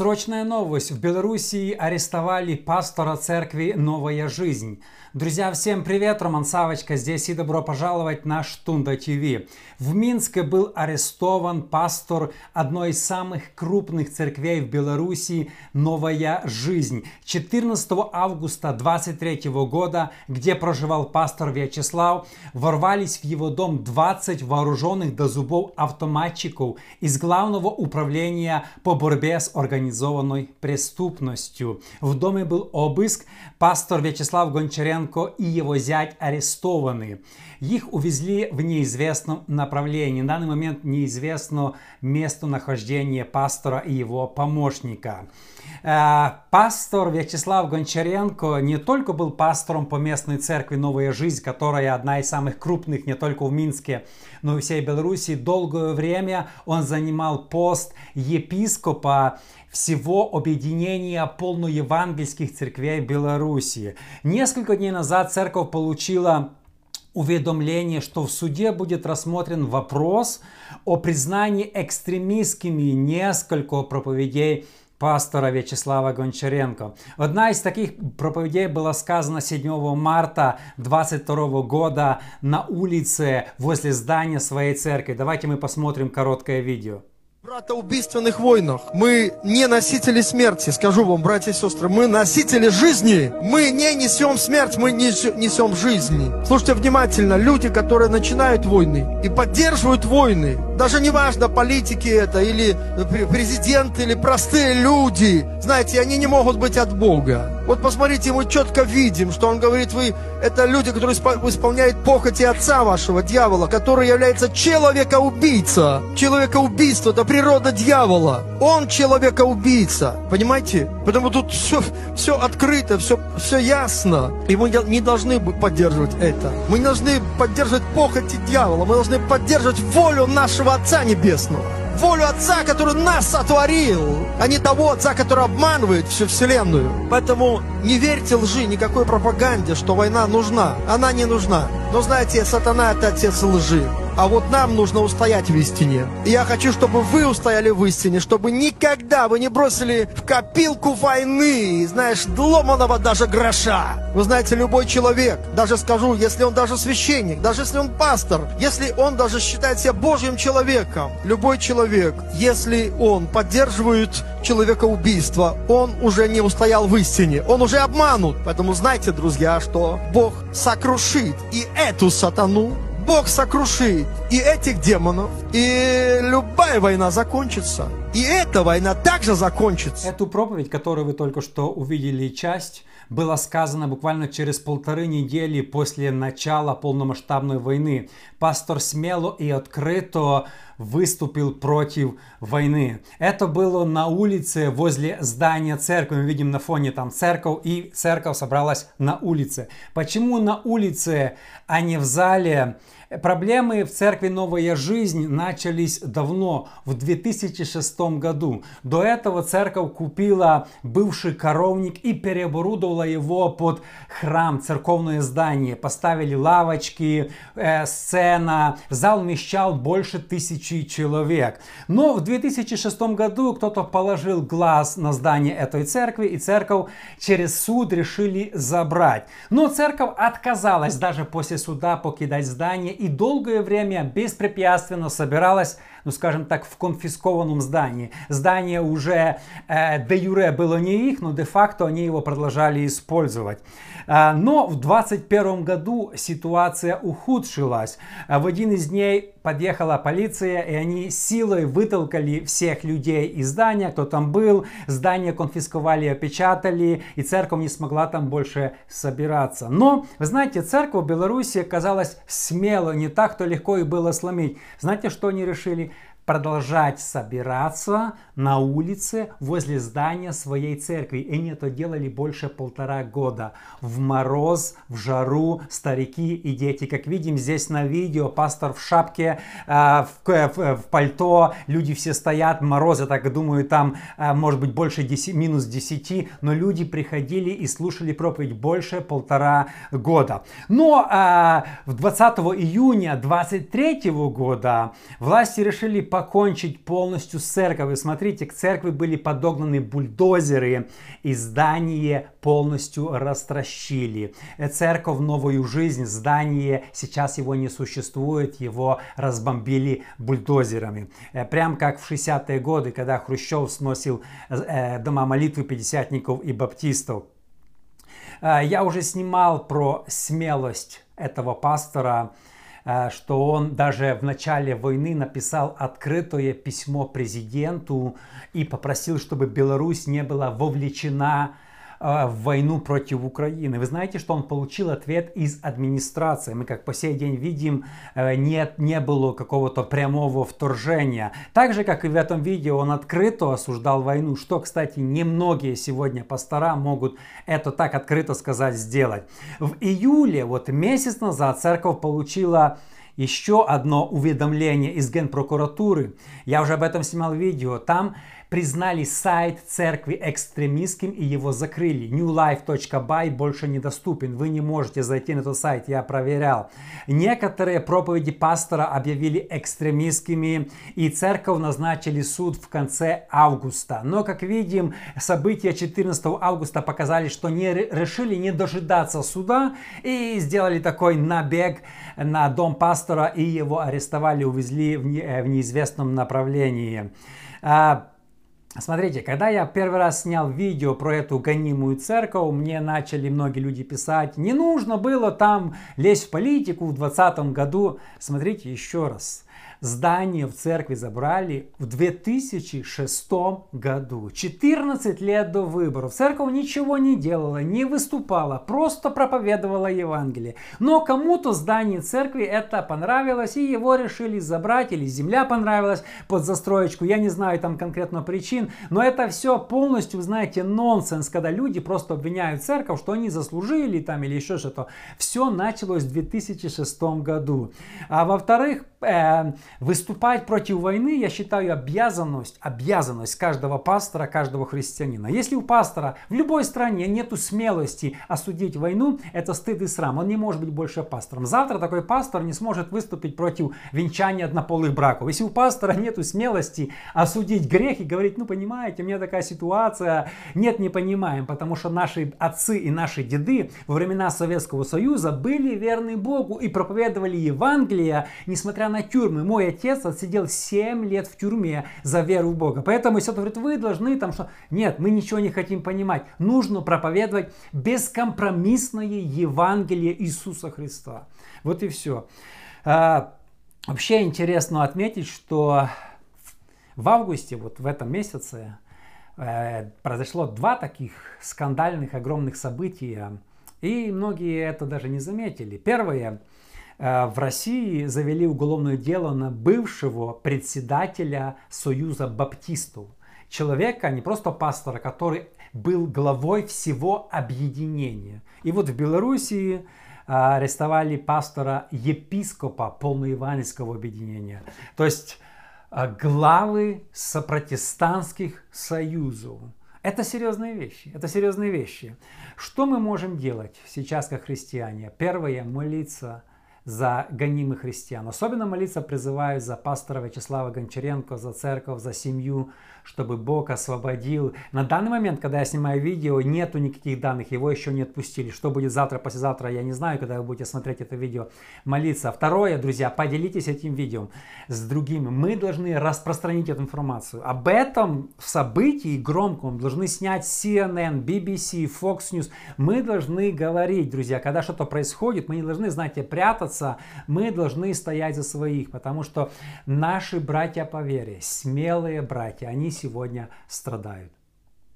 Срочная новость. В Белоруссии арестовали пастора церкви «Новая жизнь». Друзья, всем привет! Роман Савочка здесь и добро пожаловать на Штунда ТВ. В Минске был арестован пастор одной из самых крупных церквей в Белоруссии «Новая жизнь». 14 августа 23 года, где проживал пастор Вячеслав, ворвались в его дом 20 вооруженных до зубов автоматчиков из Главного управления по борьбе с организованной преступностью. В доме был обыск. Пастор Вячеслав Гончаренко Лукашенко и его зять арестованы. Их увезли в неизвестном направлении. На данный момент неизвестно местонахождение пастора и его помощника. Э, пастор Вячеслав Гончаренко не только был пастором по местной церкви «Новая жизнь», которая одна из самых крупных не только в Минске, но и всей Беларуси. Долгое время он занимал пост епископа всего объединения полноевангельских церквей Беларуси. Несколько дней назад церковь получила уведомление, что в суде будет рассмотрен вопрос о признании экстремистскими несколько проповедей пастора Вячеслава Гончаренко. Одна из таких проповедей была сказана 7 марта 22 года на улице возле здания своей церкви. Давайте мы посмотрим короткое видео братоубийственных войнах. Мы не носители смерти, скажу вам, братья и сестры, мы носители жизни. Мы не несем смерть, мы несем жизни. Слушайте внимательно, люди, которые начинают войны и поддерживают войны, даже не важно, политики это, или президент, или простые люди, знаете, они не могут быть от Бога. Вот посмотрите, мы четко видим, что он говорит, вы это люди, которые исполняют похоти отца вашего, дьявола, который является человека-убийца. Человека-убийство – это природа дьявола. Он человека-убийца. Понимаете? Потому тут все, все открыто, все, все ясно. И мы не должны поддерживать это. Мы не должны поддерживать похоти дьявола. Мы должны поддерживать волю нашего Отца Небесного волю Отца, который нас сотворил, а не того Отца, который обманывает всю Вселенную. Поэтому не верьте лжи, никакой пропаганде, что война нужна. Она не нужна. Но знаете, сатана – это отец лжи. А вот нам нужно устоять в истине. Я хочу, чтобы вы устояли в истине, чтобы никогда вы не бросили в копилку войны, знаешь, ломаного даже гроша. Вы знаете, любой человек, даже скажу, если он даже священник, даже если он пастор, если он даже считает себя Божьим человеком, любой человек, если он поддерживает человека убийства, он уже не устоял в истине, он уже обманут. Поэтому знайте, друзья, что Бог сокрушит и эту сатану, Бог сокрушит и этих демонов, и любая война закончится. И эта война также закончится. Эту проповедь, которую вы только что увидели часть, была сказана буквально через полторы недели после начала полномасштабной войны. Пастор смело и открыто выступил против войны. Это было на улице возле здания церкви. Мы видим на фоне там церковь, и церковь собралась на улице. Почему на улице, а не в зале? Проблемы в церкви «Новая жизнь» начались давно, в 2006 году. До этого церковь купила бывший коровник и переоборудовала его под храм, церковное здание. Поставили лавочки, э, сцена. Зал вмещал больше тысячи человек. Но в 2006 году кто-то положил глаз на здание этой церкви, и церковь через суд решили забрать. Но церковь отказалась даже после суда покидать здание и долгое время беспрепятственно собиралась, ну скажем так, в конфискованном здании. Здание уже э, де юре было не их, но де-факто они его продолжали использовать. А, но в 2021 году ситуация ухудшилась. В один из дней подъехала полиция, и они силой вытолкали всех людей из здания, кто там был. Здание конфисковали, опечатали, и церковь не смогла там больше собираться. Но, вы знаете, церковь в Беларуси оказалась смело, не так, то легко и было сломить. Знаете, что они решили? Продолжать собираться на улице возле здания своей церкви. И они это делали больше полтора года. В мороз, в жару, старики и дети. Как видим здесь на видео, пастор в шапке, э, в, в, в пальто, люди все стоят, мороз, я так думаю, там э, может быть больше 10, минус 10, но люди приходили и слушали проповедь больше полтора года. Но э, в 20 июня 23 года власти решили по покончить полностью с церковью. Смотрите, к церкви были подогнаны бульдозеры, и здание полностью растращили. Церковь новую жизнь, здание, сейчас его не существует, его разбомбили бульдозерами. Э, прям как в 60-е годы, когда Хрущев сносил э, дома молитвы пятидесятников и баптистов. Э, я уже снимал про смелость этого пастора, Э, что он даже в начале войны написал открытое письмо президенту и попросил, чтобы Беларусь не была вовлечена Э, в войну против Украины. Вы знаете, что он получил ответ из администрации. Мы, как по сей день видим, э, нет, не было какого-то прямого вторжения. Так же, как и в этом видео, он открыто осуждал войну, что, кстати, немногие сегодня пастора могут это так открыто сказать, сделать. В июле, вот месяц назад, церковь получила еще одно уведомление из Генпрокуратуры. Я уже об этом снимал видео. Там признали сайт церкви экстремистским и его закрыли. newlife.by больше недоступен. Вы не можете зайти на этот сайт, я проверял. Некоторые проповеди пастора объявили экстремистскими и церковь назначили суд в конце августа. Но, как видим, события 14 августа показали, что не решили не дожидаться суда и сделали такой набег на дом пастора и его арестовали, увезли в, в неизвестном направлении. А, Смотрите, когда я первый раз снял видео про эту гонимую церковь, мне начали многие люди писать, не нужно было там лезть в политику в 2020 году. Смотрите еще раз. Здание в церкви забрали в 2006 году. 14 лет до выборов. Церковь ничего не делала, не выступала, просто проповедовала Евангелие. Но кому-то здание церкви это понравилось, и его решили забрать, или земля понравилась под застроечку. Я не знаю там конкретно причин, но это все полностью, знаете, нонсенс, когда люди просто обвиняют церковь, что они заслужили там или еще что-то. Все началось в 2006 году. А во-вторых, э, Выступать против войны, я считаю, обязанность, обязанность каждого пастора, каждого христианина. Если у пастора в любой стране нету смелости осудить войну, это стыд и срам. Он не может быть больше пастором. Завтра такой пастор не сможет выступить против венчания однополых браков. Если у пастора нету смелости осудить грех и говорить, ну понимаете, у меня такая ситуация. Нет, не понимаем, потому что наши отцы и наши деды во времена Советского Союза были верны Богу и проповедовали Евангелие, несмотря на тюрьмы. Мой отец отсидел 7 лет в тюрьме за веру в Бога. Поэтому если говорит, вы должны там что... Нет, мы ничего не хотим понимать. Нужно проповедовать бескомпромиссное Евангелие Иисуса Христа. Вот и все. А, вообще интересно отметить, что в августе, вот в этом месяце, э, произошло два таких скандальных огромных события. И многие это даже не заметили. Первое, в России завели уголовное дело на бывшего председателя Союза баптистов. Человека, не просто пастора, который был главой всего объединения. И вот в Белоруссии э, арестовали пастора епископа полноевангельского объединения. То есть э, главы сопротестантских союзов. Это серьезные вещи. Это серьезные вещи. Что мы можем делать сейчас как христиане? Первое, молиться за гонимых христиан. Особенно молиться призываю за пастора Вячеслава Гончаренко, за церковь, за семью, чтобы Бог освободил. На данный момент, когда я снимаю видео, нету никаких данных, его еще не отпустили. Что будет завтра, послезавтра, я не знаю, когда вы будете смотреть это видео, молиться. Второе, друзья, поделитесь этим видео с другими. Мы должны распространить эту информацию. Об этом событии громком должны снять CNN, BBC, Fox News. Мы должны говорить, друзья, когда что-то происходит, мы не должны, знаете, прятаться, мы должны стоять за своих, потому что наши братья по вере, смелые братья, они сегодня страдают.